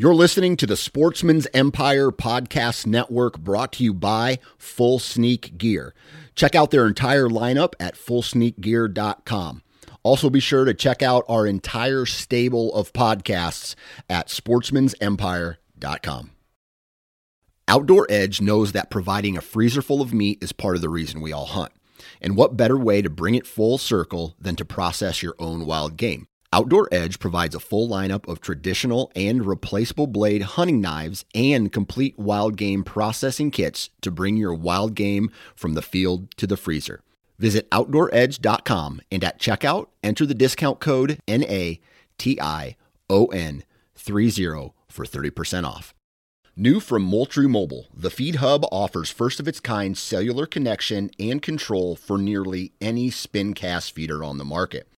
You're listening to the Sportsman's Empire Podcast Network brought to you by Full Sneak Gear. Check out their entire lineup at fullsneakgear.com. Also, be sure to check out our entire stable of podcasts at sportsmansempire.com. Outdoor Edge knows that providing a freezer full of meat is part of the reason we all hunt. And what better way to bring it full circle than to process your own wild game? Outdoor Edge provides a full lineup of traditional and replaceable blade hunting knives and complete wild game processing kits to bring your wild game from the field to the freezer. Visit OutdoorEdge.com and at checkout, enter the discount code NATION30 for 30% off. New from Moultrie Mobile, the Feed Hub offers first of its kind cellular connection and control for nearly any spin cast feeder on the market.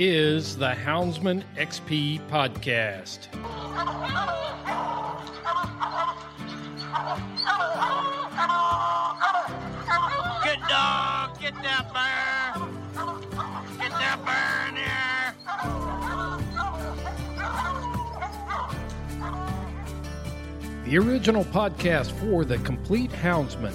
Is the Houndsman XP podcast. Good dog, get that bear. Get that bear in here. The original podcast for the complete houndsman.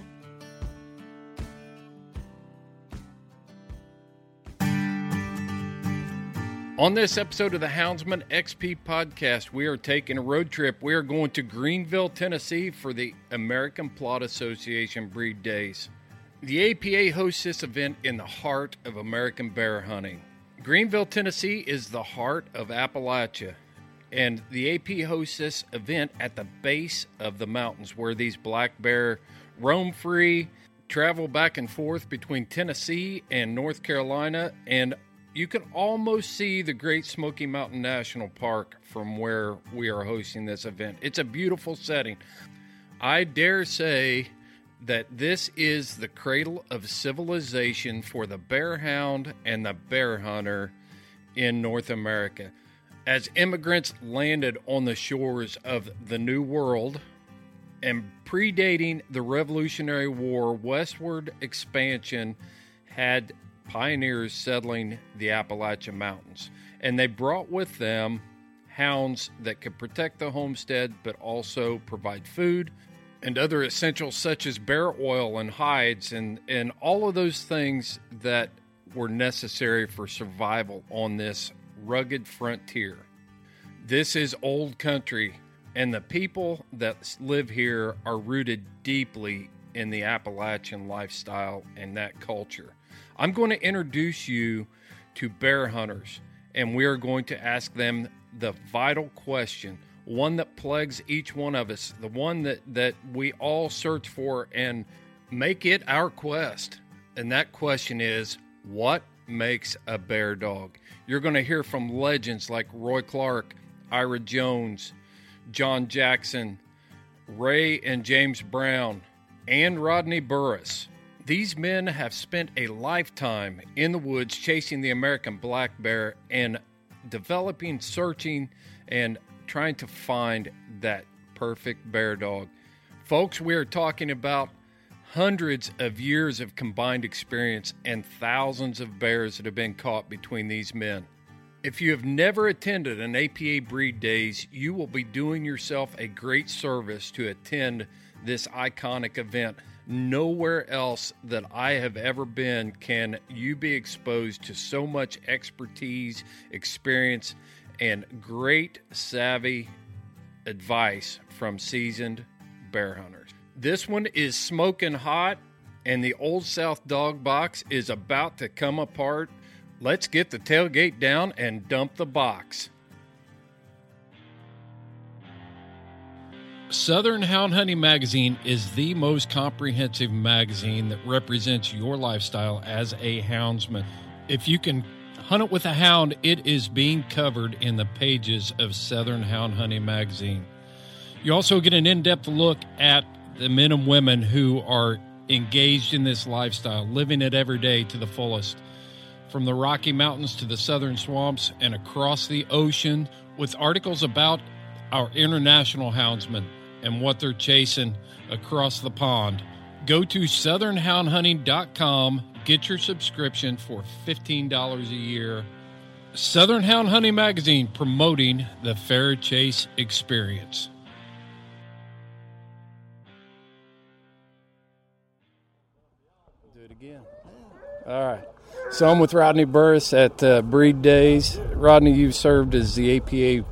On this episode of the Houndsman XP podcast, we are taking a road trip. We are going to Greeneville, Tennessee for the American Plott Association Breed Days. The APA hosts this event in the heart of American bear hunting. Greeneville, Tennessee is the heart of Appalachia, and the AP hosts this event at the base of the mountains where these black bear roam free, travel back and forth between Tennessee and North Carolina, and you can almost see the Great Smoky Mountain National Park from where we are hosting this event. It's a beautiful setting. I dare say that this is the cradle of civilization for the bear hound and the bear hunter in North America. As immigrants landed on the shores of the New World, And predating the Revolutionary War, westward expansion had pioneers settling the Appalachian Mountains. And they brought with them hounds that could protect the homestead but also provide food and other essentials such as bear oil and hides and, and all of those things that were necessary for survival on this rugged frontier. This is old country, and the people that live here are rooted deeply in the Appalachian lifestyle and that culture. I'm going to introduce you to bear hunters, and we are going to ask them the vital question, one that plagues each one of us, the one that, that we all search for and make it our quest. And that question is what makes a bear dog? You're going to hear from legends like Roy Clark, Ira Jones, John Jackson, Ray and James Brown, and Rodney Burris. These men have spent a lifetime in the woods chasing the American black bear and developing, searching, and trying to find that perfect bear dog. Folks, we are talking about hundreds of years of combined experience and thousands of bears that have been caught between these men. If you have never attended an APA Breed Days, you will be doing yourself a great service to attend this iconic event. Nowhere else that I have ever been can you be exposed to so much expertise, experience, and great savvy advice from seasoned bear hunters. This one is smoking hot, and the Old South dog box is about to come apart. Let's get the tailgate down and dump the box. Southern Hound Hunting Magazine is the most comprehensive magazine that represents your lifestyle as a houndsman. If you can hunt it with a hound, it is being covered in the pages of Southern Hound Hunting Magazine. You also get an in depth look at the men and women who are engaged in this lifestyle, living it every day to the fullest. From the Rocky Mountains to the southern swamps and across the ocean, with articles about our international houndsmen and what they're chasing across the pond. Go to southernhoundhunting.com, get your subscription for $15 a year. Southern Hound Hunting Magazine promoting the fair chase experience. Do it again. All right. So I'm with Rodney Burris at uh, Breed Days. Rodney, you've served as the APA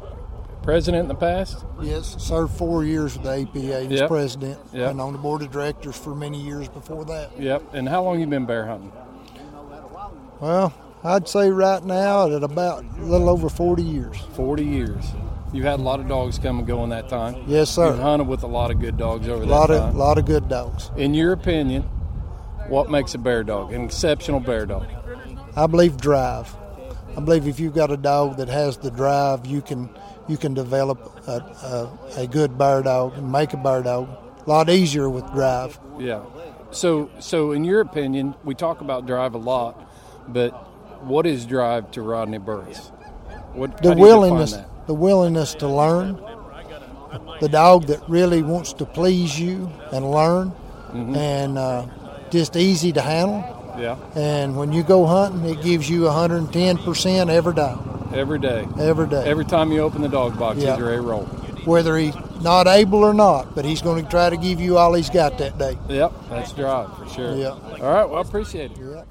president in the past? Yes, served four years with the APA as Yep. president Yep. and on the board of directors for many years before that. Yep. And how long you been bear hunting? Well, I'd say right now at about a little over 40 years. 40 years. You've had a lot of dogs come and go in that time. Yes, sir. You've hunted with a lot of good dogs over A that lot time. of lot of good dogs. In your opinion, what makes a bear dog an exceptional bear dog? I believe drive. I believe if you've got a dog that has the drive, you can you can develop a, a, a good bear dog and make a bear dog a lot easier with drive. Yeah. So, so in your opinion, we talk about drive a lot, but what is drive to Rodney Burris? What the how do you define willingness the willingness to learn the dog that really wants to please you and learn Mm-hmm. and uh, just easy to handle Yeah. and when you go hunting it gives you 110% every day Every day. every day Every time you open the dog box, Yeah. he's ready to roll. whether he's not able or not but he's going to try to give you all he's got that day Yep, that's drive for sure. Yeah. All right, well, I appreciate it. yeah.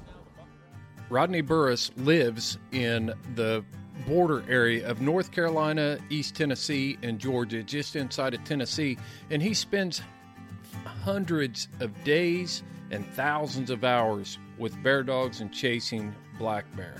Rodney Burris lives in the border area of North Carolina, East Tennessee, and Georgia, just inside of Tennessee, and he spends hundreds of days and thousands of hours with bear dogs and chasing black bear.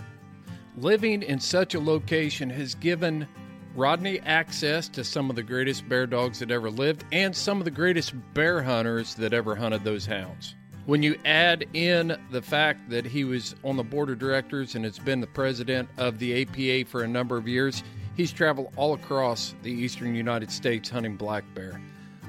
Living in such a location has given Rodney access to some of the greatest bear dogs that ever lived and some of the greatest bear hunters that ever hunted those hounds. When you add in the fact that he was on the board of directors and has been the president of the APA for a number of years, he's traveled all across the eastern United States hunting black bear.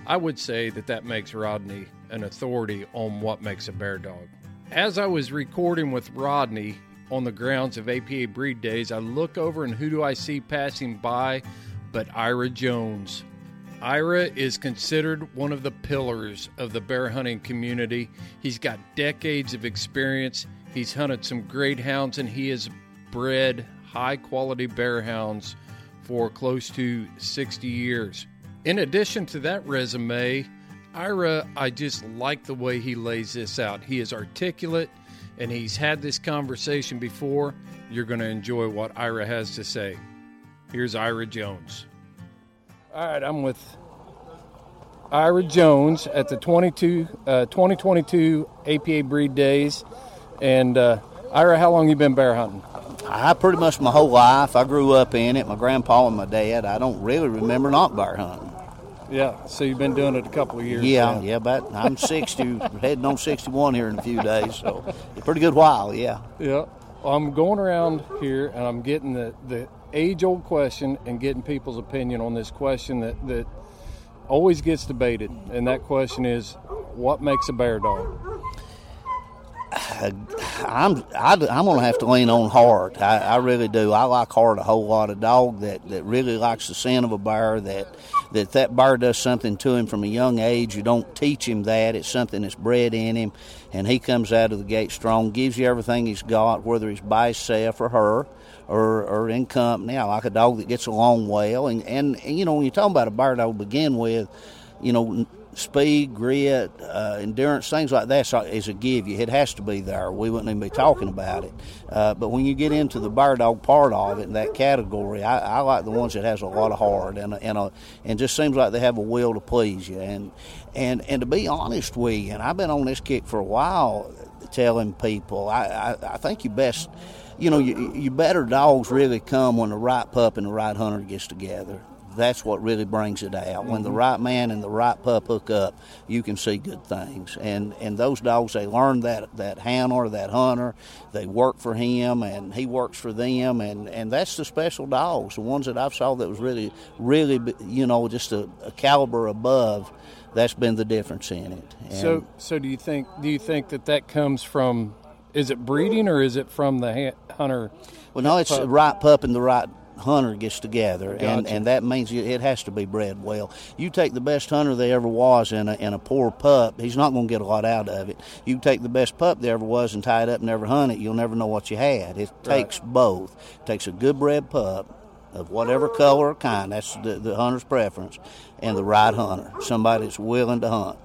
I would say that that makes Rodney an authority on what makes a bear dog. As I was recording with Rodney on the grounds of APA Breed Days, I look over and who do I see passing by but Ira Jones. Ira is considered one of the pillars of the bear hunting community. He's got decades of experience. He's hunted some great hounds and he has bred high quality bear hounds for close to 60 years. In addition to that resume, Ira, I just like the way he lays this out. He is articulate and he's had this conversation before. You're going to enjoy what Ira has to say. Here's Ira Jones. All right, I'm with Ira Jones at the 22, uh, 2022 APA Breed Days. And uh, Ira, how long you been bear hunting? I pretty much my whole life. I grew up in it. My grandpa and my dad. I don't really remember not bear hunting. Yeah, so you've been doing it a couple of years. Yeah, now. yeah, but I'm 60, heading on 61 here in a few days, so a pretty good while, yeah. Yeah. Well, I'm going around here and I'm getting the, the age old question and getting people's opinion on this question that, that always gets debated. And that question is what makes a bear dog? I'm I, am i gonna have to lean on hard. I, I really do. I like hard a whole lot. A dog that, that really likes the scent of a bear. That that that bar does something to him from a young age. You don't teach him that. It's something that's bred in him, and he comes out of the gate strong. Gives you everything he's got, whether he's by himself or her. Or, or in company, like a dog that gets along well, and, and, and you know when you're talking about a bear dog to begin with, you know speed, grit, uh, endurance, things like that is a give you. It has to be there. We wouldn't even be talking about it. Uh, but when you get into the bear dog part of it in that category, I, I like the ones that has a lot of heart and a, and a, and just seems like they have a will to please you. And and and to be honest with you, and I've been on this kick for a while, telling people, I I, I think you best. You know, you, you better dogs really come when the right pup and the right hunter gets together that's what really brings it out. When the mm-hmm. right man and the right pup hook up, you can see good things. And and those dogs, they learn that that handler, that hunter, they work for him, and he works for them, and and that's the special dogs, the ones that I've saw that was really really you know just a, a caliber above. That's been the difference in it. And so so do you think do you think that that comes from is it breeding or is it from the hunter? Well, no, it's the right pup and the right hunter gets together, gotcha. and, and that means it has to be bred well. You take the best hunter there ever was and a, and a poor pup, he's not going to get a lot out of it. You take the best pup there ever was and tie it up and never hunt it, you'll never know what you had. It right. takes both. It takes a good bred pup of whatever color or kind, that's the, the hunter's preference, and the right hunter, somebody that's willing to hunt.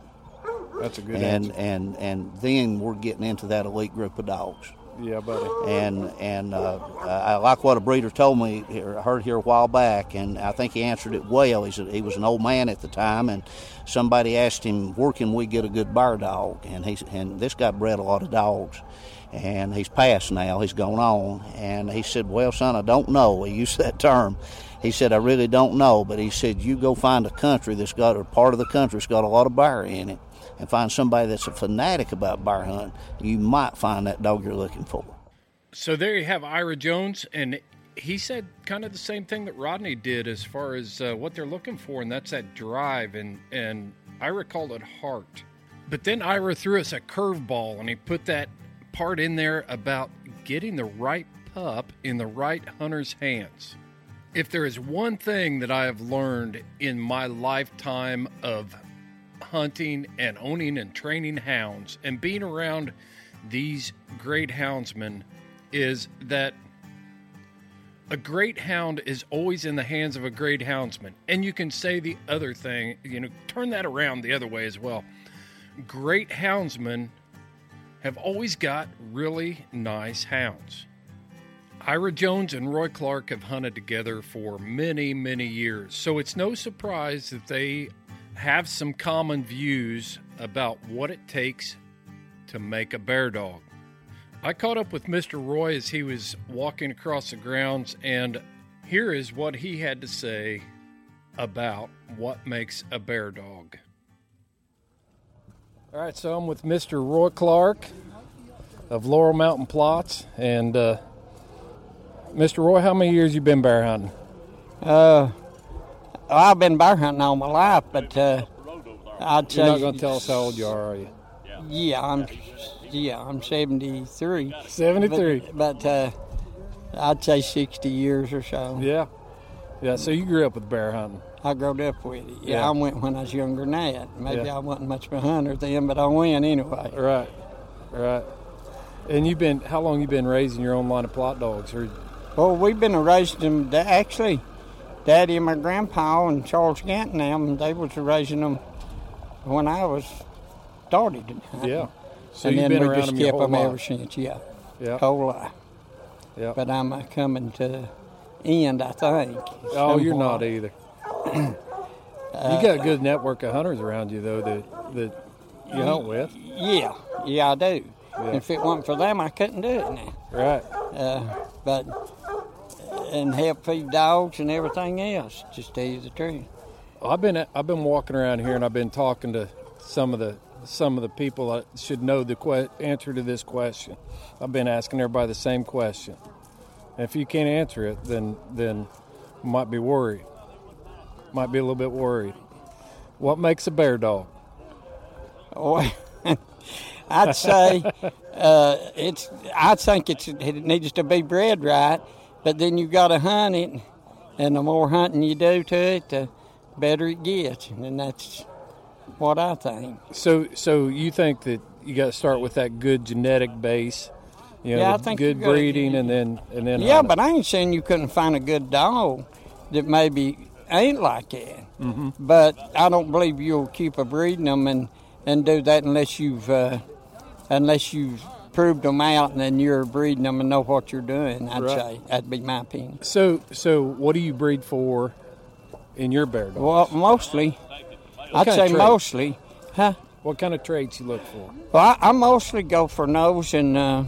That's a good and, answer. And, and then we're getting into that elite group of dogs. Yeah, buddy. And and uh, I like what a breeder told me. Heard here a while back, and I think he answered it well. He's a, he was an old man at the time, and somebody asked him, "Where can we get a good bar dog?" And he and this guy bred a lot of dogs, and he's passed now. He's gone on, and he said, "Well, son, I don't know." He used that term. He said, "I really don't know," but he said, "You go find a country that's got a part of the country that's got a lot of bar in it." And find somebody that's a fanatic about bar hunting, you might find that dog you're looking for. So there you have Ira Jones, and he said kind of the same thing that Rodney did as far as uh, what they're looking for, and that's that drive, and and Ira called it heart. But then Ira threw us a curveball, and he put that part in there about getting the right pup in the right hunter's hands. If there is one thing that I have learned in my lifetime of hunting and owning and training hounds and being around these great houndsmen is that a great hound is always in the hands of a great houndsman. And you can say the other thing, you know, turn that around the other way as well. Great houndsmen have always got really nice hounds. Ira Jones and Roy Clark have hunted together for many, many years, so it's no surprise that they have some common views about what it takes to make a bear dog. I caught up with Mr. Roy as he was walking across the grounds, and here is what he had to say about what makes a bear dog. All right, so I'm with Mr. Roy Clark of Laurel Mountain Plotts, and uh, Mr. Roy, how many years you been bear hunting? Uh, I've been bear hunting all my life, but uh, I'd say you're not going to tell us how old you are, are you? Yeah, I'm. Yeah, I'm 73. 73. But, but uh, I'd say 60 years or so. Yeah, yeah. So you grew up with bear hunting. I grew up with it. Yeah, Yeah. I went when I was younger than that. Maybe Yeah. I wasn't much of a hunter then, but I went anyway. Right, right. And you've been how long you been raising your own line of Plott dogs? Or Well, we've been raising them. Actually, Daddy and my grandpa and Charles Ganton, them, they was raising them when I was started. yeah, so and you've then been we around just them kept them ever life. since. Yeah, Yeah, whole life. yeah. But I'm uh, coming to end, I think. Oh, you're not either. you got a good network of hunters around you though that that you hunt with. Yeah, yeah, I do. Yeah. If it wasn't for them, I couldn't do it now. Right. Uh, but and help feed dogs and everything else. Just tell you the truth. I've been I've been walking around here and I've been talking to some of the some of the people that should know the que- answer to this question. I've been asking everybody the same question. And if you can't answer it, then then you might be worried. Might be a little bit worried. What makes a bear dog? Oh, I'd say uh, it's. I think it's, it needs to be bred right, but then you got to hunt it, and the more hunting you do to it, the better it gets, and that's what I think. So so you think that you got to start with that good genetic base, you know, Yeah, I think good breeding, and then and then Yeah, hunt it. but I ain't saying you couldn't find a good dog that maybe ain't like that. Mhm. But I don't believe you'll keep a breeding them and, and do that unless you've uh, unless you've proved them out and then you're breeding them and know what you're doing. I'd Right. say that'd be my opinion. So so what do you breed for in your bear dog? Well, mostly, I'd say mostly, huh? What kind of traits you look for? Well, I, I mostly go for nose and uh,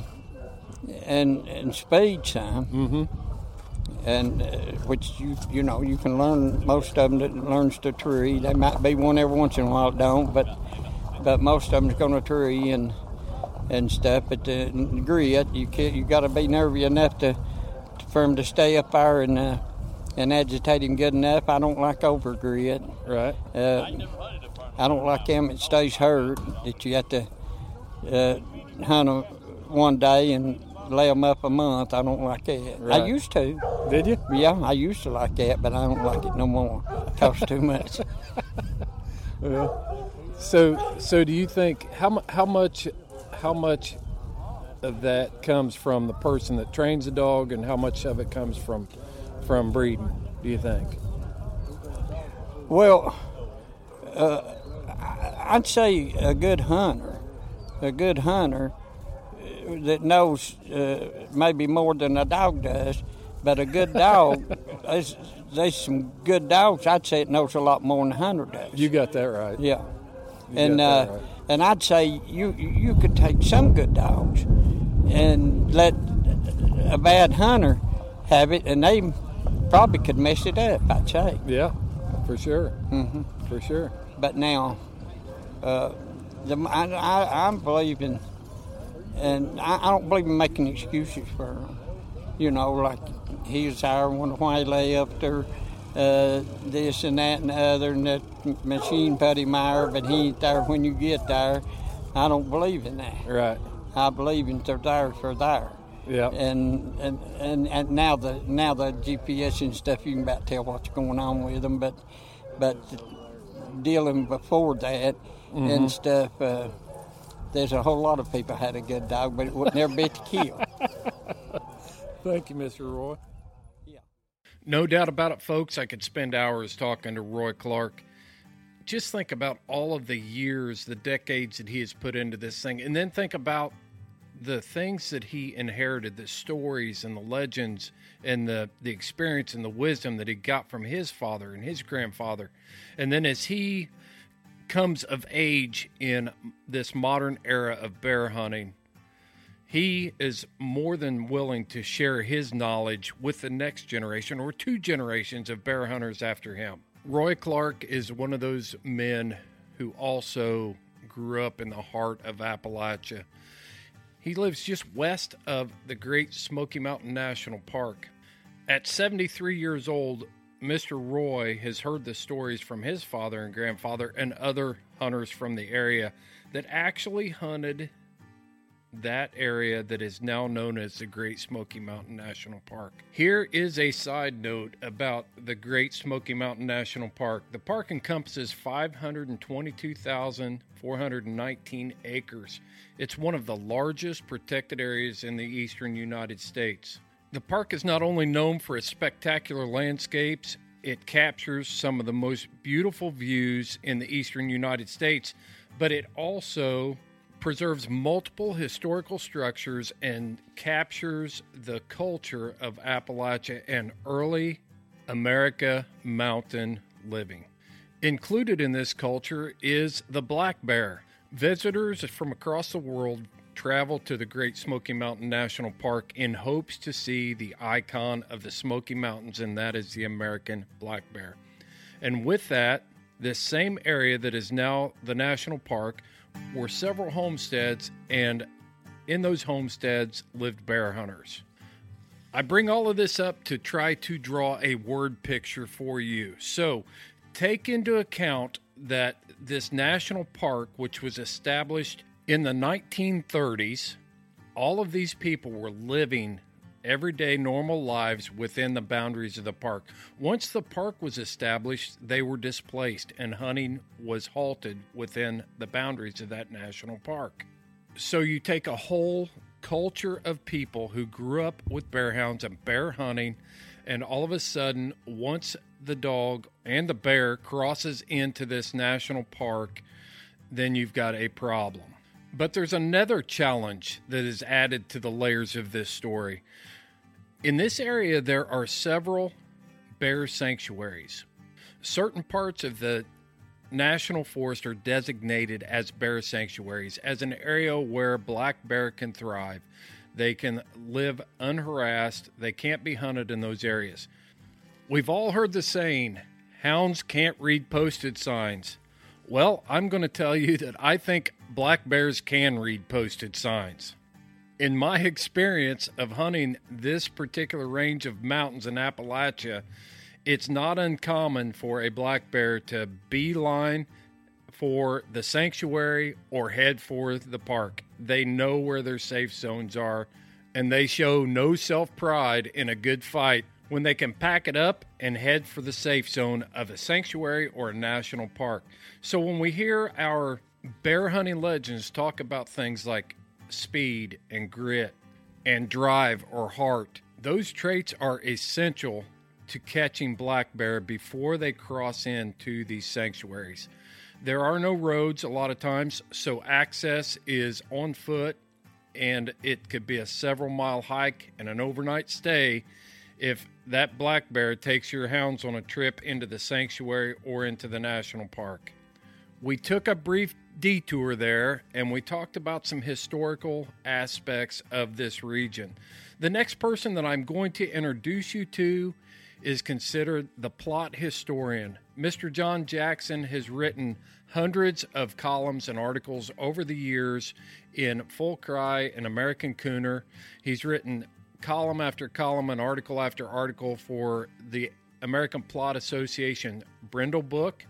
and and speed some. Mm-hmm. and uh, which you you know you can learn most of them that learns to tree. They might be one every once in a while don't, but but most of them's going to tree and and stuff. But the grit, you can you got to be nervy enough to for him to stay up there and uh, and agitate him good enough. I don't like over grit. Right. Uh, I don't like them that stays hurt that you have to uh, hunt 'em one day and lay them up a month. I don't like that. I used to. Did you? Yeah, I used to like that, but I don't like it no more. Costs too much. Yeah. So so do you think how how much how much of that comes from the person that trains the dog, and how much of it comes from from breeding? Do you think? Well, uh, I'd say a good hunter, a good hunter that knows uh, maybe more than a dog does, but a good dog, there's, there's some good dogs. I'd say it knows a lot more than a hunter does. You got that right. Yeah, You and got that uh, right. And I'd say you you could take some good dogs and let a bad hunter have it, and they probably could mess it up. I'd say. Yeah, for sure. Mm-hmm. For sure. But now, uh, the, I, I, I'm believing, and I, I don't believe in making excuses for them. You know, like he was there, wonder why he lay up or uh, this and that and the other, and that machine put him there, but he ain't there when you get there. I don't believe in that. Right. I believe in they're there for there. Yeah. And, and and and now the now the GPS and stuff you can about tell what's going on with them, but but dealing before that Mhm. and stuff. Uh, there's a whole lot of people had a good dog, but it would never be to kill. Thank you, Mr. Roy. No doubt about it, folks. I could spend hours talking to Roy Clark. Just think about all of the years, the decades that he has put into this thing, and then think about the things that he inherited, the stories and the legends and the, the experience and the wisdom that he got from his father and his grandfather. And then as he comes of age in this modern era of bear hunting, he is more than willing to share his knowledge with the next generation or two generations of bear hunters after him. Roy Clark is one of those men who also grew up in the heart of Appalachia. He lives just west of the Great Smoky Mountain National Park. At 73 years old, Mr. Roy has heard the stories from his father and grandfather and other hunters from the area that actually hunted that area that is now known as the Great Smoky Mountain National Park. Here is a side note about the Great Smoky Mountain National Park. The park encompasses 522,419 acres. It's one of the largest protected areas in the eastern United States. The park is not only known for its spectacular landscapes, it captures some of the most beautiful views in the eastern United States, but it also preserves multiple historical structures and captures the culture of Appalachia and early America mountain living. Included in this culture is the black bear. Visitors from across the world travel to the Great Smoky Mountain National Park in hopes to see the icon of the Smoky Mountains, and that is the American black bear. And with that, this same area that is now the national park were several homesteads, and in those homesteads lived bear hunters. I bring all of this up to try to draw a word picture for you. So, take into account that this national park, which was established in the 1930s, all of these people were living everyday normal lives within the boundaries of the park. Once the park was established, they were displaced and hunting was halted within the boundaries of that national park. So you take a whole culture of people who grew up with bear hounds and bear hunting, and all of a sudden, once the dog and the bear crosses into this national park, then you've got a problem. But there's another challenge that is added to the layers of this story. In this area, there are several bear sanctuaries. Certain parts of the national forest are designated as bear sanctuaries, as an area where black bear can thrive. They can live unharassed, they can't be hunted in those areas. We've all heard the saying, hounds can't read posted signs. Well, I'm going to tell you that I think black bears can read posted signs. In my experience of hunting this particular range of mountains in Appalachia, it's not uncommon for a black bear to beeline for the sanctuary or head for the park. They know where their safe zones are, and they show no self pride in a good fight when they can pack it up and head for the safe zone of a sanctuary or a national park. So when we hear our bear hunting legends talk about things like speed and grit and drive or heart, those traits are essential to catching black bear before they cross into these sanctuaries. There are no roads a lot of times, so access is on foot and it could be a several mile hike and an overnight stay if that black bear takes your hounds on a trip into the sanctuary or into the national park. We took a brief detour there and we talked about some historical aspects of this region. The next person that I'm going to introduce you to is considered the Plott historian. Mr. John Jackson has written hundreds of columns and articles over the years in Full Cry and American Cooner. He's written column after column and article after article for the American Plott Association Brindle book.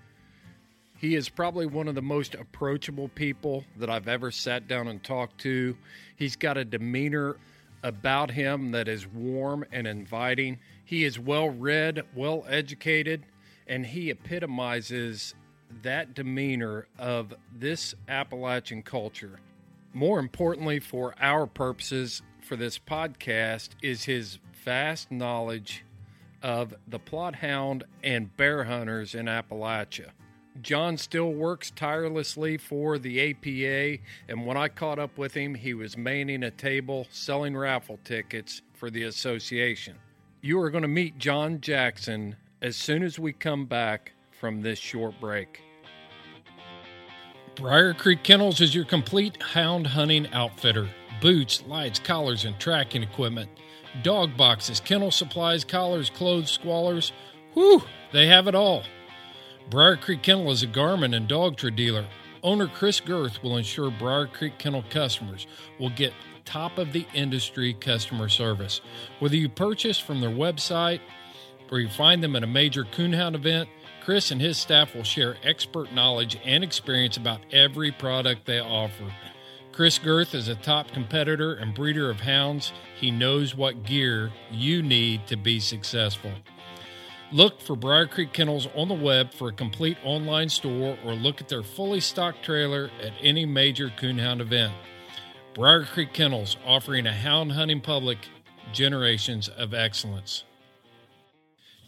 He is probably one of the most approachable people that I've ever sat down and talked to. He's got a demeanor about him that is warm and inviting. He is well read, well educated, and he epitomizes that demeanor of this Appalachian culture. More importantly, for our purposes, for this podcast is his vast knowledge of the Plott hound and bear hunters in Appalachia. John still works tirelessly for the APA, and when I caught up with him, he was manning a table selling raffle tickets for the association. You are going to meet John Jackson as soon as we come back from this short break. Briar Creek Kennels is your complete hound hunting outfitter boots, lights, collars, and tracking equipment, dog boxes, kennel supplies, collars, clothes, squallers. Whew, they have it all. Briar Creek Kennel is a Garmin and Dogtra dealer. Owner Chris Girth will ensure Briar Creek Kennel customers will get top of the industry customer service. Whether you purchase from their website or you find them at a major coonhound event, Chris and his staff will share expert knowledge and experience about every product they offer. Chris Girth is a top competitor and breeder of hounds. He knows what gear you need to be successful. Look for Briar Creek Kennels on the web for a complete online store or look at their fully stocked trailer at any major coonhound event. Briar Creek Kennels offering a hound hunting public generations of excellence.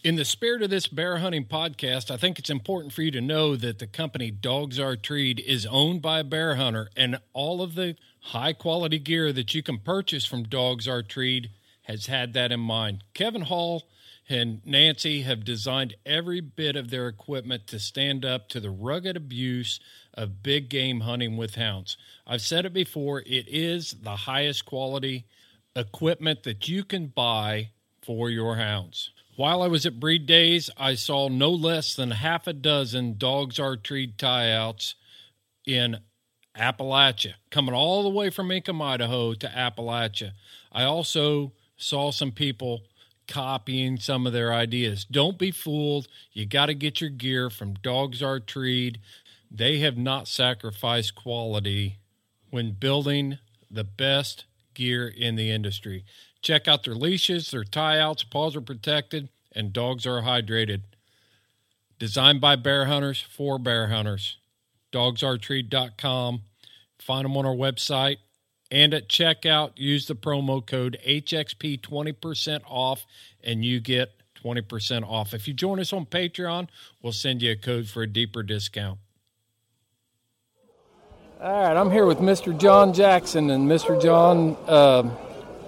In the spirit of this bear hunting podcast, I think it's important for you to know that the company Dogs Are Treed is owned by a bear hunter, and all of the high quality gear that you can purchase from Dogs Are Treed has had that in mind. Kevin Hall and Nancy have designed every bit of their equipment to stand up to the rugged abuse of big game hunting with hounds. I've said it before, it is the highest quality equipment that you can buy for your hounds. While I was at Breed Days, I saw no less than half a dozen Dogs Are Treed tie-outs in Appalachia, coming all the way from Inkom, Idaho to Appalachia. I also saw some people copying some of their ideas. Don't be fooled. You got to get your gear from Dogs Are Treed. They have not sacrificed quality when building the best gear in the industry. Check out their leashes, their tie outs, paws are protected, and dogs are hydrated. Designed by bear hunters for bear hunters. Dogsartreed.com. Find them on our website. And at checkout, use the promo code HXP 20% off, and you get 20% off. If you join us on Patreon, we'll send you a code for a deeper discount. All right, I'm here with Mr. John Jackson, and Mr. John. Uh,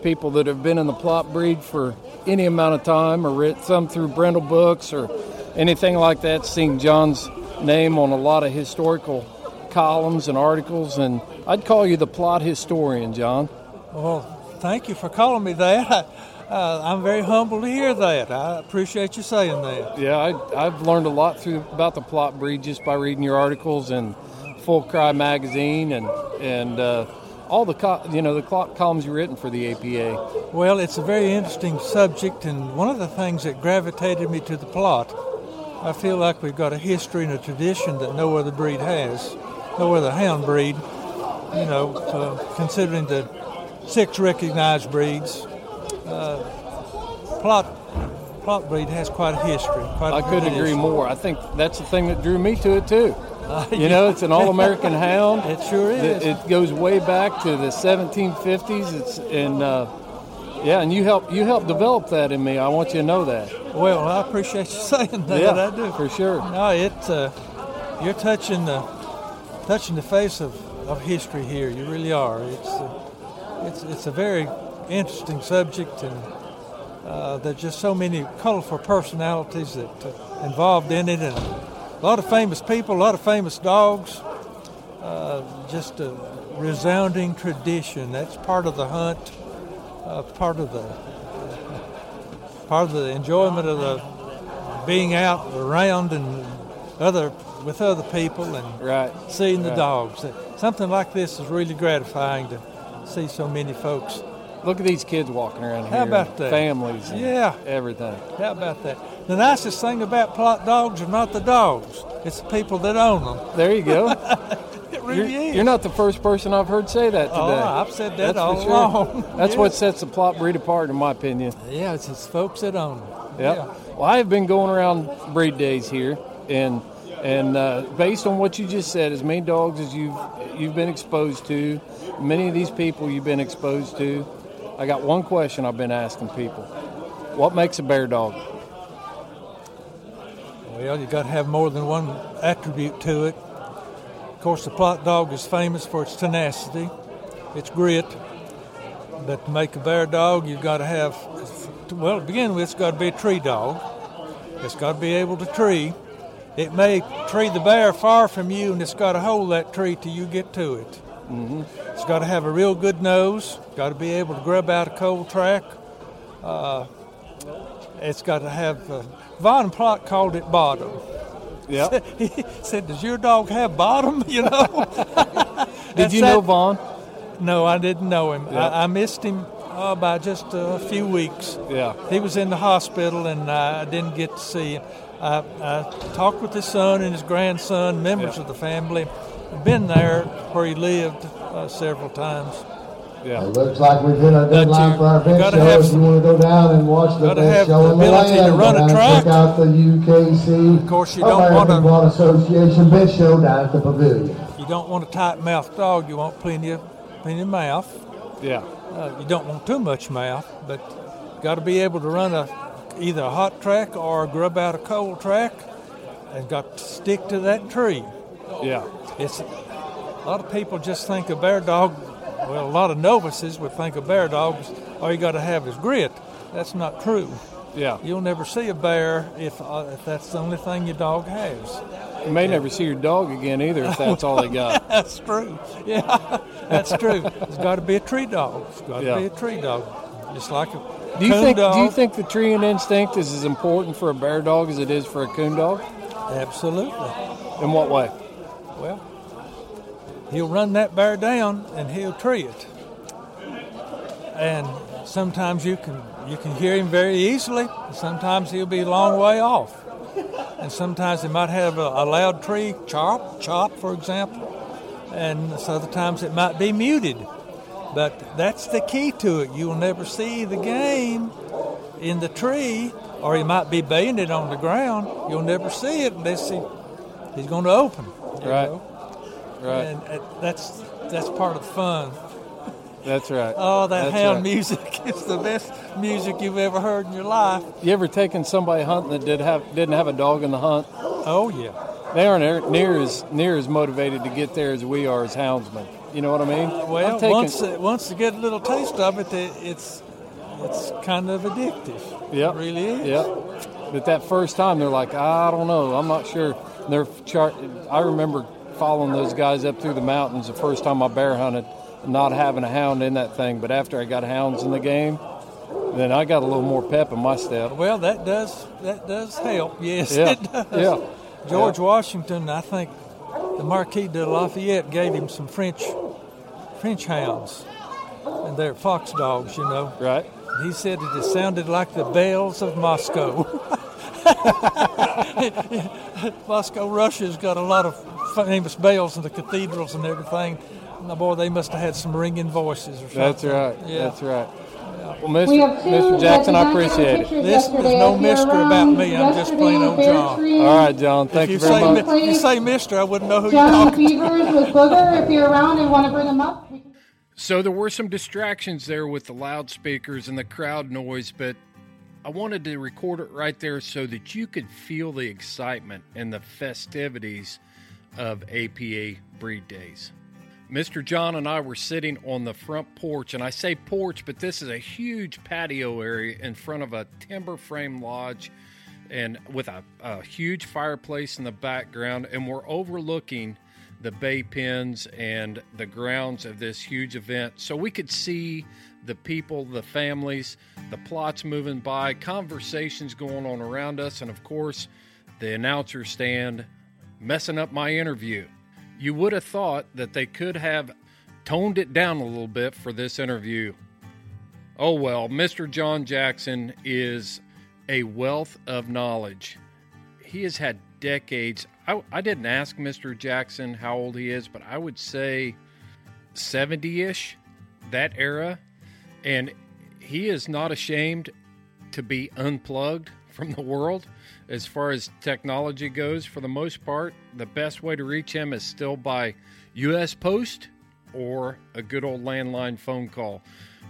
people that have been in the Plott breed for any amount of time or read some through Brindle books or anything like that, seeing John's name on a lot of historical columns and articles. And I'd call you the Plott historian, John. Well, thank you for calling me that. Uh, I'm very humbled to hear that. I appreciate you saying that. Yeah, I, have learned a lot through about the Plott breed just by reading your articles and Full Cry magazine and and uh, all the you know the columns you've written for the APA. Well, it's a very interesting subject, and one of the things that gravitated me to the Plott. I feel like we've got a history and a tradition that no other breed has, no other hound breed. You know, uh, considering the six recognized breeds, uh, Plott Plott breed has quite a history. Quite a I could agree more. I think that's the thing that drew me to it too. you know, it's an all-American hound. It sure is. It, it, goes way back to the 1750s. It's and uh, yeah, and you help you help develop that in me. I want you to know that. Well, I appreciate you saying that. Yeah, I do for sure. No, it's uh, you're touching the touching the face of, of history here. You really are. It's uh, it's it's a very interesting subject, and uh, there's just so many colorful personalities that uh, involved in it, and a lot of famous people, a lot of famous dogs. Uh, just a resounding tradition. That's part of the hunt, uh, part of the part of the enjoyment of the being out around and other with other people and right. seeing the right. dogs. Something like this is really gratifying to see so many folks. Look at these kids walking around here. How about that? Families. yeah. Everything. How about that? The nicest thing about Plott dogs are not the dogs; it's the people that own them. There you go. it really you're, is. You're not the first person I've heard say that today. Oh, I've said that That's all sure. along. That's yes. what sets the Plott breed apart, in my opinion. Yeah, it's the folks that own them. Yep. Yeah. Well, I have been going around breed days here, and and uh, based on what you just said, as many dogs as you've you've been exposed to, many of these people you've been exposed to, I got one question I've been asking people: What makes a bear dog? Well, you got to have more than one attribute to it. Of course, the Plott dog is famous for its tenacity, its grit. But to make a bear dog, you've got to have, well, to begin with, it's got to be a tree dog. It's got to be able to tree. It may tree the bear far from you, and it's got to hold that tree till you get to it. Mm-hmm. It's got to have a real good nose. Got to be able to grub out a cold track. Uh, it's got to have. Uh, Von Plott called it bottom. Yeah. he said, "Does your dog have bottom?" You know. Did you know Von? No, I didn't know him. Yeah. I, I missed him uh, by just a few weeks. Yeah. He was in the hospital, and I didn't get to see him. I, I talked with his son and his grandson, members Yeah. of the family. Been there where he lived uh, several times. Yeah. It looks like we've hit our deadline for our you bench gotta show. have If you want to go down and watch the gotta bench have show the on the ability to run a down track. check out the UKC Of course, you don't American wanna- Quad Association bench show down at the pavilion. You don't want a tight mouthed dog. You want plenty of plenty of mouth. Yeah. Uh, you don't want too much mouth, but got to be able to run a either a hot track or grub out a cold track, and got to stick to that tree. Yeah. It's a lot of people just think a bear dog. Well, a lot of novices would think a bear dog. is All you got to have is grit. That's not true. Yeah. You'll never see a bear if uh, if that's the only thing your dog has. You may never see your dog again either if that's all they got. that's true. Yeah, that's true. It's got to be a tree dog. It's got to Yeah. be a tree dog. Just like a Do you coon think dog. do you think the treeing instinct is as important for a bear dog as it is for a coon dog? Absolutely. In what way? Well, he'll run that bear down and he'll tree it. And sometimes you can you can hear him very easily. Sometimes he'll be a long way off. And sometimes he might have a, a loud tree chop, chop, for example. And so other times it might be muted. But that's the key to it. You'll never see the game in the tree, or he might be baying it on the ground. You'll never see it unless he, he's going to open. Right. know? Right. And uh, that's that's part of the fun. That's right. Oh, that That's hound right. music is the best music you've ever heard in your life. You ever taken somebody hunting that did have didn't have a dog in the hunt? Oh yeah. They aren't near as near as motivated to get there as we are as houndsmen. You know what I mean? Well, taking- once uh, once you get a little taste of it, it it's it's kind of addictive. Yeah, It really is. Yep. But that first time, they're like, I don't know, I'm not sure. They're chart. I remember following those guys up through the mountains the first time I bear hunted, not having a hound in that thing. But after I got hounds in the game, then I got a little more pep in my step. Well, that does that does help. Yes, Yeah. it does. Yeah. George Yeah. Washington, I think, the Marquis de Lafayette gave him some French French hounds, and they're fox dogs, you know. Right. He said it sounded like the bells of Moscow. Moscow, Russia's got a lot of famous bells in the cathedrals and everything. Now, boy, they must have had some ringing voices or something. That's right. Yeah. That's right. Well, Mr. have two Mr. Jackson, I appreciate it. This- there's no mystery about me. I'm just plain old John. All right, John. Thank if you you very say, much. mi- if you say Mister, I wouldn't know who Johnny you're talking to. Beavers with Booger, if you're around and want to bring them up. So there were some distractions there with the loudspeakers and the crowd noise, but I wanted to record it right there so that you could feel the excitement and the festivities of APA Breed Days. Mr. John and I were sitting on the front porch, and I say porch, but this is a huge patio area in front of a timber frame lodge and with a, a huge fireplace in the background, and we're overlooking the bay pens and the grounds of this huge event. So we could see the people, the families, the Plotts moving by, conversations going on around us, and of course, the announcer stand messing up my interview. You would have thought that they could have toned it down a little bit for this interview. Oh well, Mr. John Jackson is a wealth of knowledge. He has had decades. I, I didn't ask Mr. Jackson how old he is, but I would say 70 ish, that era. And he is not ashamed to be unplugged from the world as far as technology goes. For the most part, the best way to reach him is still by U.S. Post or a good old landline phone call.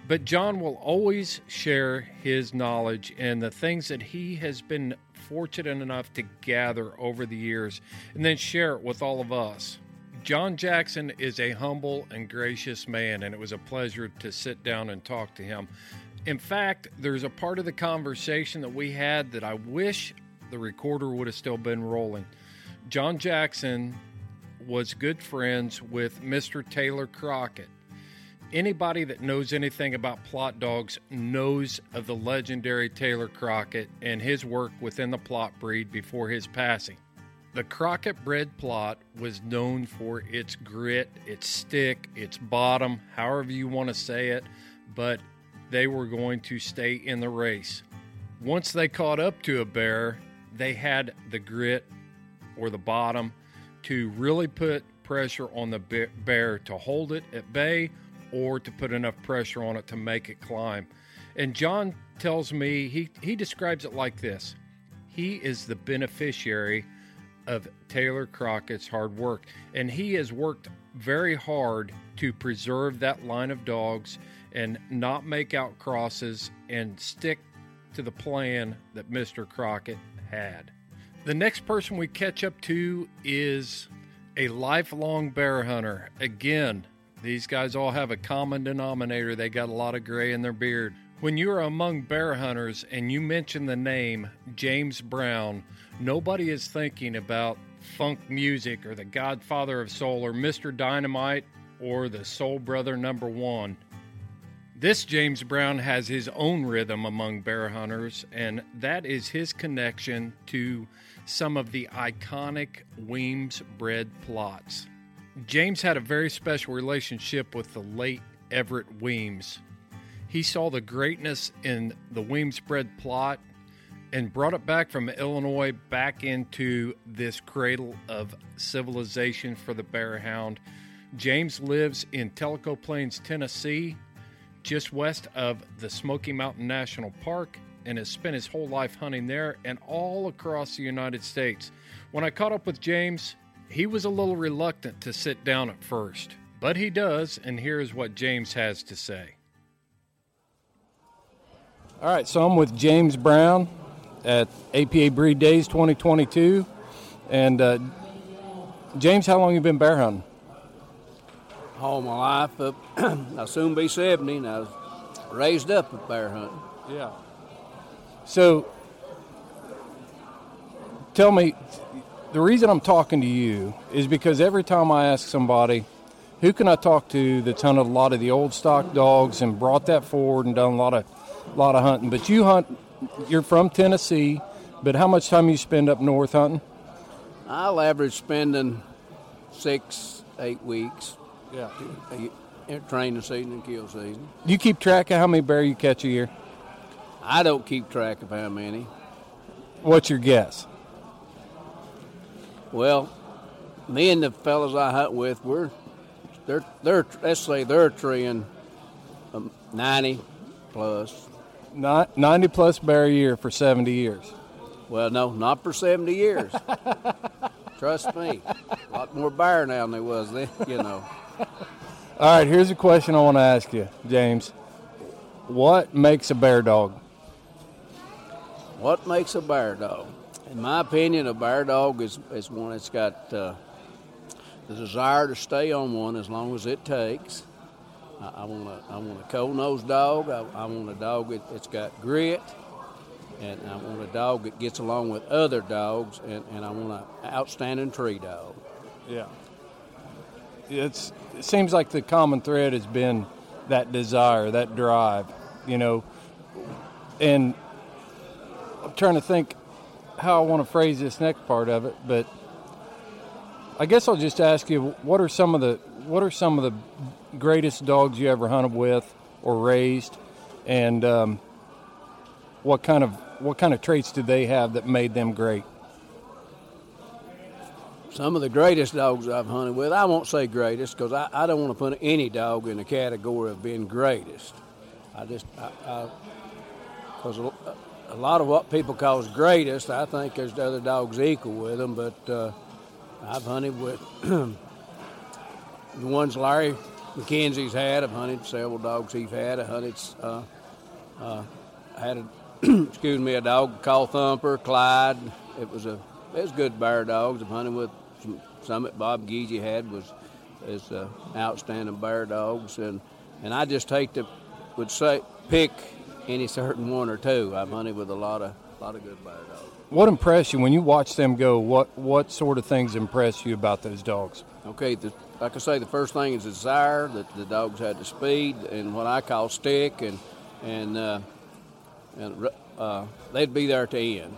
But John will always share his knowledge and the things that he has been fortunate enough to gather over the years and then share it with all of us. John Jackson is a humble and gracious man, and it was a pleasure to sit down and talk to him. In fact, there's a part of the conversation that we had that I wish the recorder would have still been rolling. John Jackson was good friends with Mr. Taylor Crockett. Anybody that knows anything about Plott dogs knows of the legendary Taylor Crockett and his work within the Plott breed before his passing. The Crockett bred Plott was known for its grit, its stick, its bottom, however you want to say it, but they were going to stay in the race. Once they caught up to a bear, they had the grit or the bottom to really put pressure on the bear to hold it at bay or to put enough pressure on it to make it climb. And John tells me he, he describes it like this He is the beneficiary of Taylor Crockett's hard work, and he has worked very hard to preserve that line of dogs and not make out crosses and stick to the plan that Mr. Crockett had. The next person we catch up to is a lifelong bear hunter. Again, these guys all have a common denominator. They got a lot of gray in their beard. When you're among bear hunters and you mention the name James Brown, nobody is thinking about funk music or the godfather of soul or Mr. Dynamite or the soul brother number one. This James Brown has his own rhythm among bear hunters, and that is his connection to some of the iconic Weems bred Plotts. James had a very special relationship with the late Everett Weems. He saw the greatness in the Weems bred Plott and brought it back from Illinois back into this cradle of civilization for the bear hound. James lives in Tellico Plains, Tennessee, just west of the Smoky Mountain National Park and has spent his whole life hunting there and all across the United States. When I caught up with James, he was a little reluctant to sit down at first, but he does, and here's what James has to say. All right, so I'm with James Brown at APA Breed Days 2022. And uh, James, how long you been bear hunting? all my life. Up, I'll soon be 70, and I was raised up with bear hunting. Yeah. So, tell me, the reason I'm talking to you is because every time I ask somebody, who can I talk to that's hunted a lot of the old stock dogs and brought that forward and done a lot of, lot of hunting? But you hunt, you're from Tennessee, but how much time you spend up north hunting? I'll average spending six, eight weeks yeah. Eh, training season and kill season. You keep track of how many bear you catch a year? I don't keep track of how many. What's your guess? Well, me and the fellows I hunt with, we're they're they're let's say they're treeing um, ninety plus. Not ninety plus bear a year for seventy years. Well, no, not for seventy years. Trust me, a lot more bear now than there was then. You know. All right, here's a question I want to ask you, James. What makes a bear dog? What makes a bear dog? In my opinion, a bear dog is, is one that's got uh, the desire to stay on one as long as it takes. I, I want a I want a cold nosed dog. I, I, want a dog that, that's got grit, and I want a dog that gets along with other dogs, and, and I want an outstanding tree dog. Yeah it's it seems like the common thread has been that desire, that drive, you know. And I'm trying to think how I want to phrase this next part of it, but I guess I'll just ask you what are some of the what are some of the greatest dogs you ever hunted with or raised, and um, what kind of what kind of traits did they have that made them great? some of the greatest dogs I've hunted with. I won't say greatest because I, I, don't want to put any dog in the category of being greatest. I just, because a, lot of what people call greatest, I think there's other dogs equal with them, but uh, I've hunted with the ones Larry McKenzie's had. I've hunted several dogs he's had. I hunted, uh, uh, had a, excuse me, a dog called Thumper, Clyde. It was a it was good bear dogs. I've hunted with some that Bob Geezy had was is uh, outstanding bear dogs, and and I just hate to would say pick any certain one or two. I've hunted with a lot of a lot of good bear dogs. What impressed you when you watch them go? What what sort of things impress you about those dogs? Okay, the, like I say, the first thing is desire. That the dogs had the speed and what I call stick, and and uh, and uh, they'd be there to end.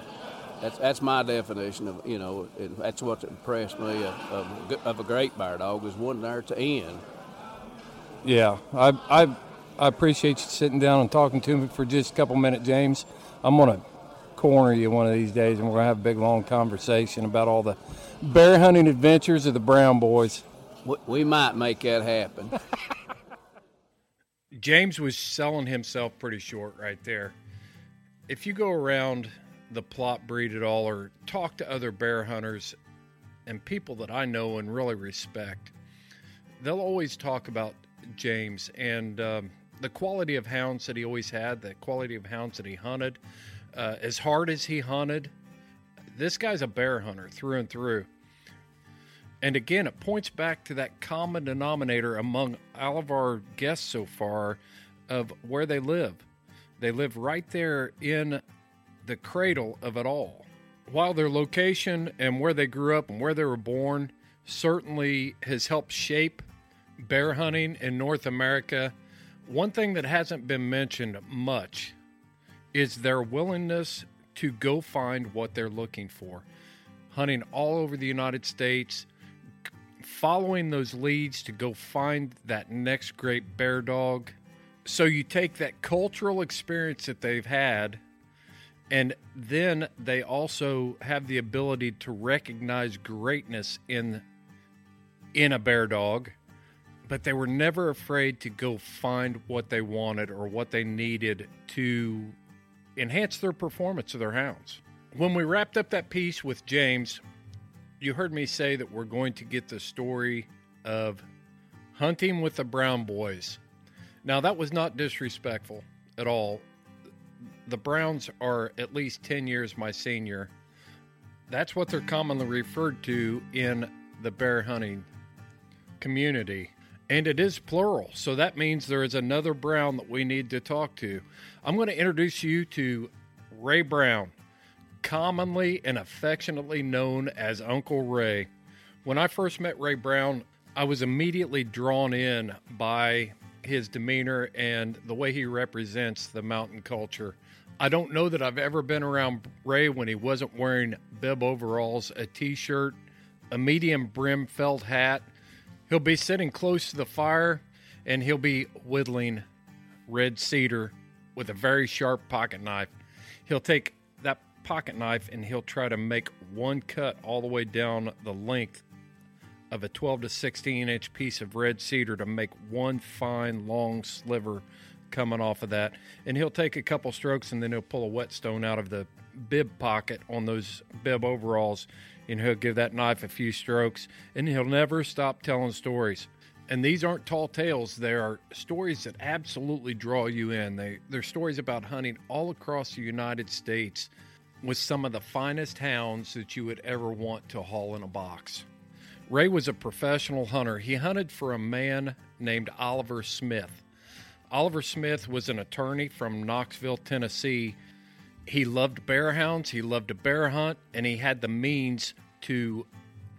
That's that's my definition of you know. that's what's impressed me of, of, of, a great bear dog is one there to end. Yeah, I I I appreciate you sitting down and talking to me for just a couple minutes, James. I'm gonna corner you one of these days, and we're gonna have a big long conversation about all the bear hunting adventures of the Brown boys. we, we might make that happen. James was selling himself pretty short right there. If you go around the Plott breed at all or talk to other bear hunters and people that I know and really respect, they'll always talk about James and um, the quality of hounds that he always had, the quality of hounds that he hunted. Uh, as hard as he hunted, this guy's a bear hunter through and through. And again, it points back to that common denominator among all of our guests so far of where they live. They live right there in the cradle of it all. While their location and where they grew up and where they were born certainly has helped shape bear hunting in North America, one thing that hasn't been mentioned much is their willingness to go find what they're looking for. Hunting all over the United States, following those leads to go find that next great bear dog. So you take that cultural experience that they've had, and then they also have the ability to recognize greatness in in a bear dog, but they were never afraid to go find what they wanted or what they needed to enhance their performance of their hounds. When we wrapped up that piece with James, you heard me say that we're going to get the story of hunting with the Brown boys. Now, that was not disrespectful at all. The Browns are at least 10 years my senior. That's what they're commonly referred to in the bear hunting community. And it is plural, so that means there is another Brown that we need to talk to. I'm going to introduce you to Ray Brown commonly and affectionately known as Uncle Ray. When I first met Ray Brown, I was immediately drawn in by his demeanor and the way he represents the mountain culture. I don't know that I've ever been around Ray when he wasn't wearing bib overalls, a t shirt, a medium brim felt hat. He'll be sitting close to the fire and he'll be whittling red cedar with a very sharp pocket knife. He'll take that pocket knife and he'll try to make one cut all the way down the length of a 12 to 16 inch piece of red cedar to make one fine long sliver coming off of that. And he'll take a couple strokes and then he'll pull a whetstone out of the bib pocket on those bib overalls and he'll give that knife a few strokes and he'll never stop telling stories. And these aren't tall tales. They are stories that absolutely draw you in. They, they're stories about hunting all across the United States with some of the finest hounds that you would ever want to haul in a box. Ray was a professional hunter. He hunted for a man named Oliver Smith. Oliver Smith was an attorney from Knoxville, Tennessee. He loved bear hounds, he loved to bear hunt, and he had the means to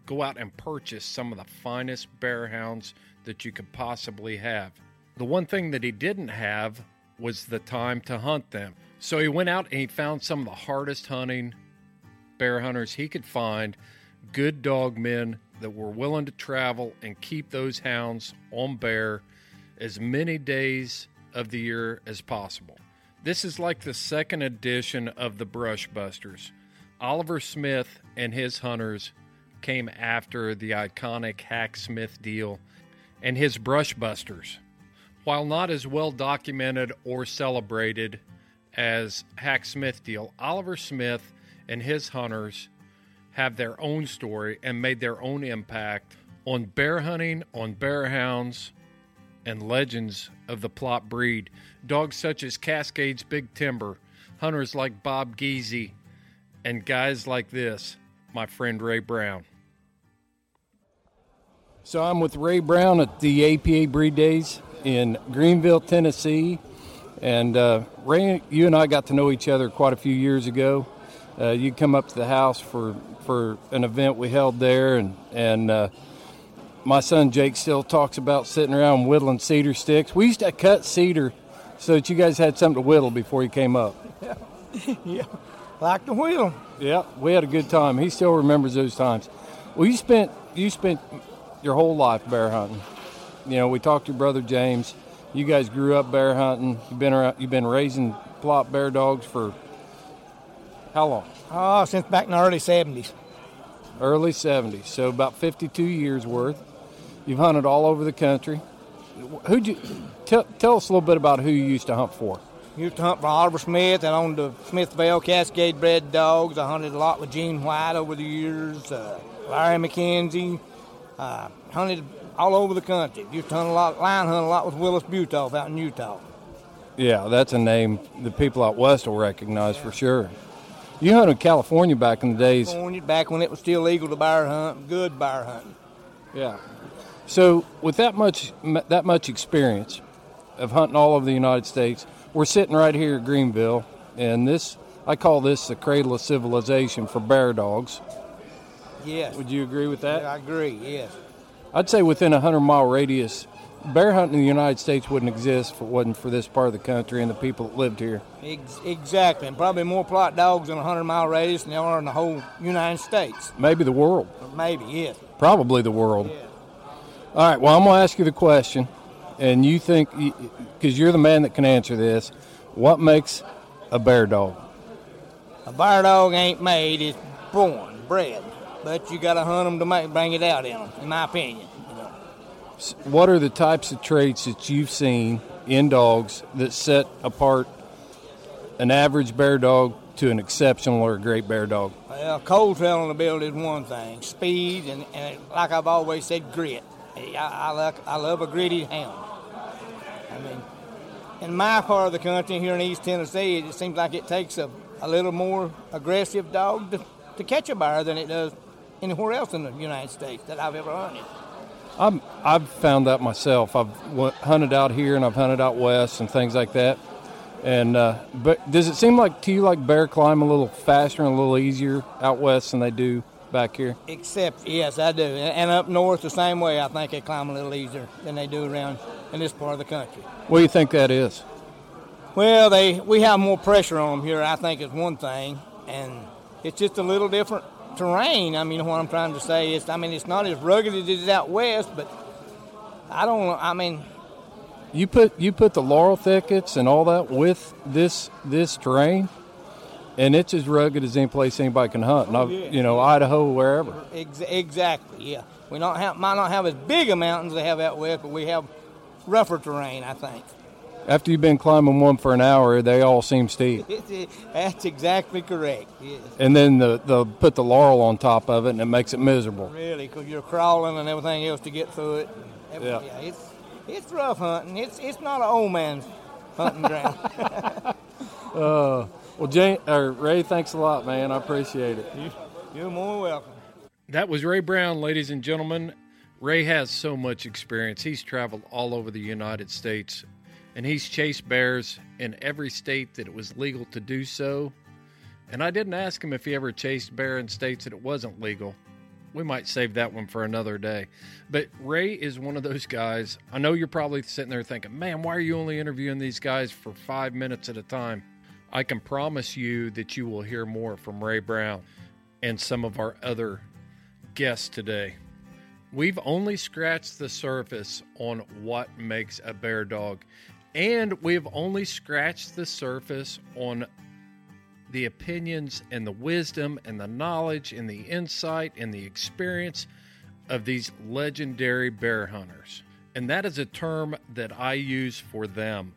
go out and purchase some of the finest bear hounds that you could possibly have. The one thing that he didn't have was the time to hunt them. So he went out and he found some of the hardest hunting bear hunters he could find, good dog men that were willing to travel and keep those hounds on bear as many days of the year as possible. This is like the second edition of the Brush Busters. Oliver Smith and his hunters came after the iconic Hack Smith deal and his Brush Busters. While not as well documented or celebrated as Hack Smith deal, Oliver Smith and his hunters have their own story and made their own impact on bear hunting, on bear hounds, and legends of the Plott breed. Dogs such as Cascades Big Timber, hunters like Bob Giese, and guys like this, my friend Ray Brown. So I'm with Ray Brown at the APA Breed Days in Greeneville, Tennessee. And uh, Ray, you and I got to know each other quite a few years ago. Uh, you come up to the house for, for an event we held there, and and uh, my son Jake still talks about sitting around whittling cedar sticks. We used to cut cedar so that you guys had something to whittle before you came up. Yeah, yeah, like to whittle. Yeah, we had a good time. He still remembers those times. Well, you spent you spent your whole life bear hunting. You know, we talked to your brother James you guys grew up bear hunting. You've been around, you've been raising Plott bear dogs for how long? Oh, since back in the early 70s. Early 70s, so about 52 years worth. You've hunted all over the country. Who'd you tell, tell us a little bit about who you used to hunt for? Used to hunt for Oliver Smith. I owned the Smithville Cascade bred dogs. I hunted a lot with Gene White over the years. Uh, Larry McKenzie. Uh, hunted all over the country. Used to hunt a lot, lion hunt a lot with Willis Butolph out in Utah. Yeah, that's a name the people out west will recognize for sure. You hunted California back in the days. California, back when it was still legal to bear hunt, good bear hunting. Yeah. So with that much that much experience of hunting all over the United States, we're sitting right here at Greeneville, and this I call this the cradle of civilization for bear dogs. Yes. Would you agree with that? Yeah, I agree. Yes. I'd say within a hundred mile radius, bear hunting in the United States wouldn't exist if it wasn't for this part of the country and the people that lived here. Ex- exactly, and probably more Plott dogs in a hundred mile radius than there are in the whole United States. Maybe the world. Maybe yes. Probably the world. All right. Well, I'm going to ask you the question, and you think because you're the man that can answer this. What makes a bear dog? A bear dog ain't made; it's born, bred. But you got to hunt them to make, bring it out in them, in my opinion. You know. What are the types of traits that you've seen in dogs that set apart an average bear dog to an exceptional or a great bear dog? Well, cold trailing ability is one thing. Speed and, and like I've always said, grit. I, I, like, I love a gritty hound. I mean, in my part of the country here in East Tennessee, it seems like it takes a, a little more aggressive dog to, to catch a bear than it does anywhere else in the United States that I've ever hunted. I'm, I've found that myself. I've hunted out here and I've hunted out west and things like that. And uh, but does it seem like to you like bear climb a little faster and a little easier out west than they do back here? Except yes, I do. And up north the same way. I think they climb a little easier than they do around in this part of the country. What do you think that is? Well, they we have more pressure on them here. I think is one thing, and it's just a little different terrain. I mean, what I'm trying to say is, I mean, it's not as rugged as it is out west, but I don't. I mean, you put you put the laurel thickets and all that with this this terrain, and it's as rugged as any place anybody can hunt. Oh, yeah. you know, Idaho, wherever. Ex- exactly. Yeah, we not have, might not have as big a mountains they have out west, but we have rougher terrain. I think. After you've been climbing one for an hour, they all seem steep. That's exactly correct. Yes. And then the, the put the laurel on top of it, and it makes it miserable. Really, because you're crawling and everything else to get through it. Yeah. yeah. It's it's rough hunting. It's it's not an old man's hunting ground. uh, well, Jane or Ray, thanks a lot, man. I appreciate it. You, you're more welcome. That was Ray Brown, ladies and gentlemen. Ray has so much experience. He's traveled all over the United States and he's chased bears in every state that it was legal to do so. And I didn't ask him if he ever chased bear in states that it wasn't legal. We might save that one for another day. But Ray is one of those guys. I know you're probably sitting there thinking, man, why are you only interviewing these guys for five minutes at a time? I can promise you that you will hear more from Ray Brown and some of our other guests today. We've only scratched the surface on what makes a bear dog. And we've only scratched the surface on the opinions and the wisdom and the knowledge and the insight and the experience of these legendary bear hunters. And that is a term that I use for them.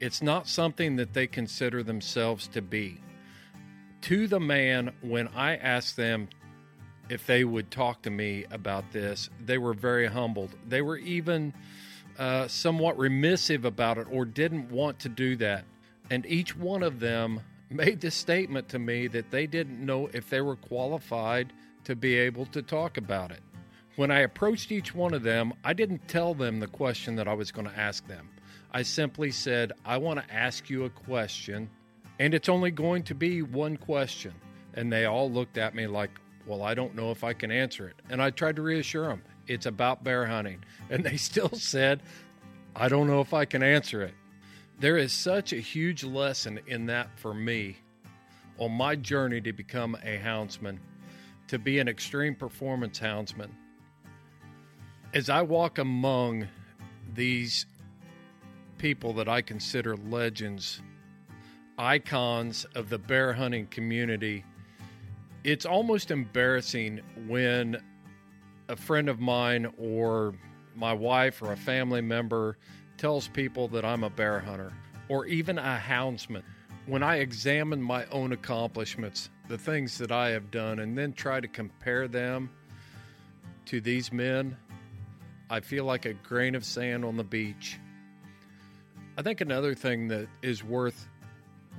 It's not something that they consider themselves to be. To the man, when I asked them if they would talk to me about this, they were very humbled. They were even uh, somewhat remissive about it or didn't want to do that. And each one of them made the statement to me that they didn't know if they were qualified to be able to talk about it. When I approached each one of them, I didn't tell them the question that I was going to ask them. I simply said, I want to ask you a question, and it's only going to be one question. And they all looked at me like, Well, I don't know if I can answer it. And I tried to reassure them it's about bear hunting. And they still said, I don't know if I can answer it. There is such a huge lesson in that for me on my journey to become a houndsman, to be an extreme performance houndsman. As I walk among these people that I consider legends, icons of the bear hunting community, it's almost embarrassing when a friend of mine or my wife or a family member tells people that I'm a bear hunter or even a houndsman, when I examine my own accomplishments, the things that I have done, and then try to compare them to these men, I feel like a grain of sand on the beach. I think another thing that is worth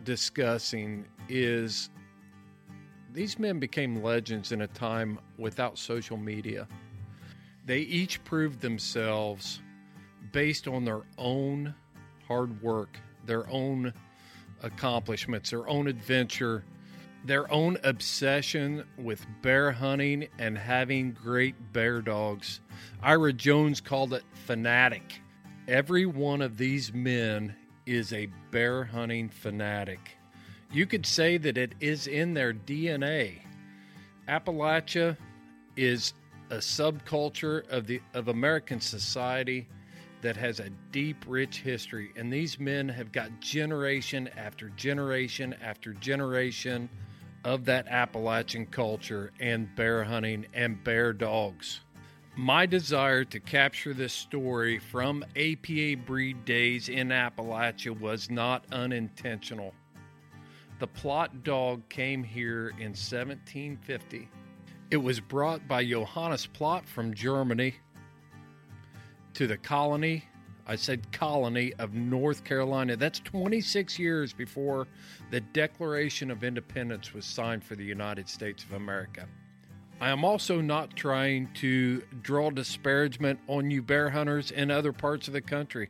discussing is these men became legends in a time without social media. They each proved themselves based on their own hard work, their own accomplishments, their own adventure, their own obsession with bear hunting and having great bear dogs. Ira Jones called it fanatic. Every one of these men is a bear hunting fanatic. You could say that it is in their DNA. Appalachia is a subculture of the of American society that has a deep, rich history, and these men have got generation after generation after generation of that Appalachian culture and bear hunting and bear dogs. My desire to capture this story from APA breed days in Appalachia was not unintentional. The Plott dog came here in 1750. It was brought by Johannes Plott from Germany to the colony, I said colony of North Carolina. That's 26 years before the Declaration of Independence was signed for the United States of America. I am also not trying to draw disparagement on you bear hunters in other parts of the country.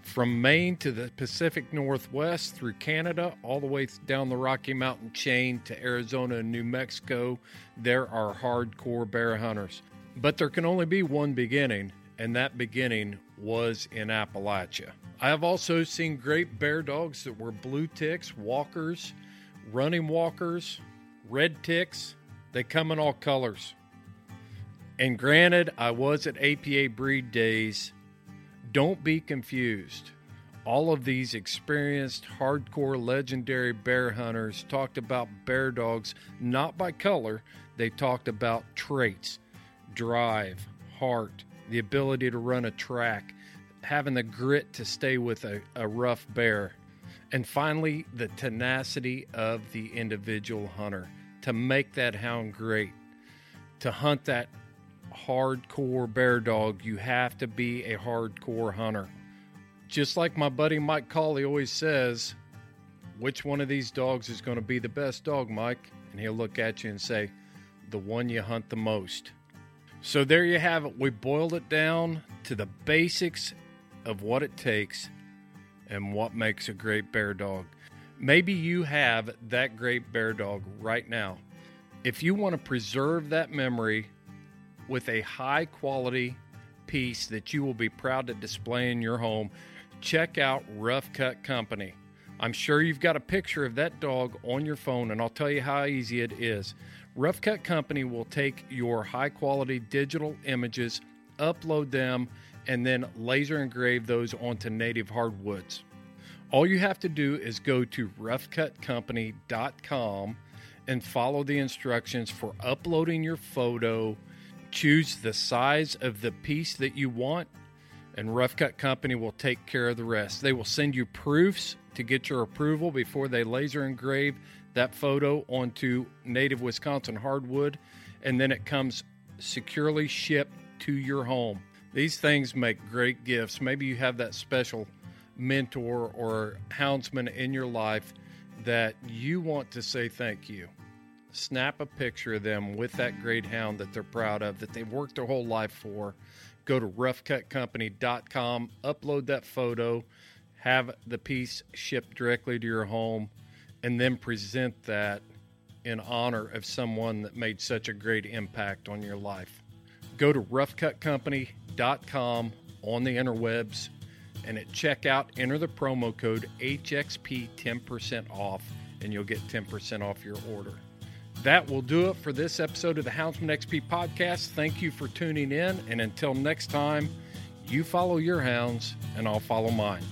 From Maine to the Pacific Northwest, through Canada, all the way down the Rocky Mountain chain to Arizona and New Mexico, there are hardcore bear hunters. But there can only be one beginning, and that beginning was in Appalachia. I have also seen great bear dogs that were blue ticks, walkers, running walkers, red ticks, they come in all colors. And granted, I was at APA breed days. Don't be confused. All of these experienced, hardcore, legendary bear hunters talked about bear dogs not by color, they talked about traits drive, heart, the ability to run a track, having the grit to stay with a, a rough bear, and finally, the tenacity of the individual hunter to make that hound great. To hunt that hardcore bear dog, you have to be a hardcore hunter. Just like my buddy Mike Colley always says, which one of these dogs is going to be the best dog, Mike? And he'll look at you and say, the one you hunt the most. So there you have it. We boiled it down to the basics of what it takes and what makes a great bear dog. Maybe you have that great bear dog right now. If you want to preserve that memory with a high quality piece that you will be proud to display in your home, check out Rough Cut Company. I'm sure you've got a picture of that dog on your phone, and I'll tell you how easy it is. Rough Cut Company will take your high quality digital images, upload them, and then laser engrave those onto native hardwoods. All you have to do is go to roughcutcompany.com and follow the instructions for uploading your photo. Choose the size of the piece that you want, and Rough Cut Company will take care of the rest. They will send you proofs to get your approval before they laser engrave that photo onto native Wisconsin hardwood, and then it comes securely shipped to your home. These things make great gifts. Maybe you have that special mentor or houndsman in your life that you want to say thank you. Snap a picture of them with that great hound that they're proud of, that they've worked their whole life for. Go to roughcutcompany.com, upload that photo, have the piece shipped directly to your home, and then present that in honor of someone that made such a great impact on your life. Go to roughcutcompany.com on the interwebs and at checkout, enter the promo code HXP 10% off, and you'll get 10% off your order. That will do it for this episode of the Houndsman XP podcast. Thank you for tuning in, and until next time, you follow your hounds, and I'll follow mine.